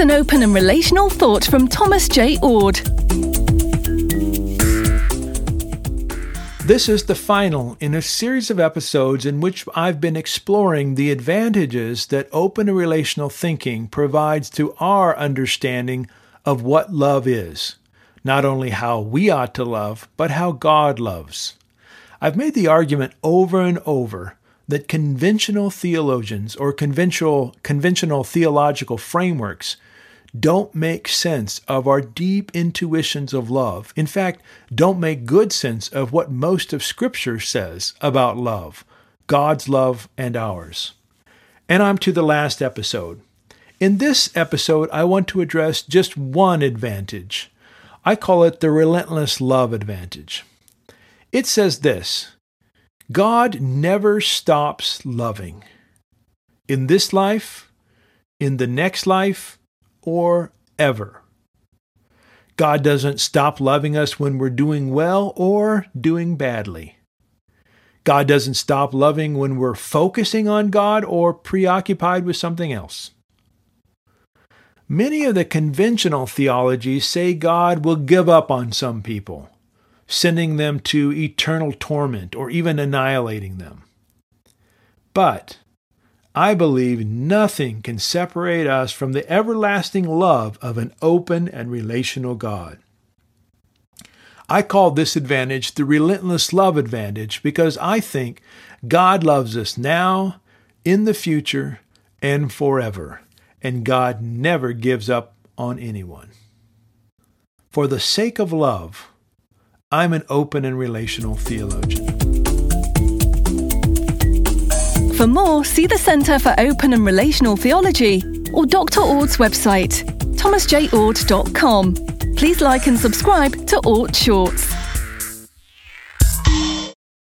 An open and relational thought from Thomas Jay Oord. This is the final in a series of episodes in which I've been exploring the advantages that open and relational thinking provides to our understanding of what love is. Not only how we ought to love, but how God loves. I've made the argument over and over that conventional theologians or conventional, conventional theological frameworks don't make sense of our deep intuitions of love. In fact, don't make good sense of what most of Scripture says about love, God's love and ours. And I'm to the last episode. In this episode, I want to address just one advantage. I call it the relentless love advantage. It says this God never stops loving. In this life, in the next life, or ever. God doesn't stop loving us when we're doing well or doing badly. God doesn't stop loving when we're focusing on God or preoccupied with something else. Many of the conventional theologies say God will give up on some people sending them to eternal torment or even annihilating them. But I believe nothing can separate us from the everlasting love of an open and relational God. I call this advantage the relentless love advantage because I think God loves us now, in the future, and forever, and God never gives up on anyone. For the sake of love, I'm an open and relational theologian. For more, see the Centre for Open and Relational Theology or Dr. Oord's website, thomasjayoord.com. Please like and subscribe to Oord Shorts.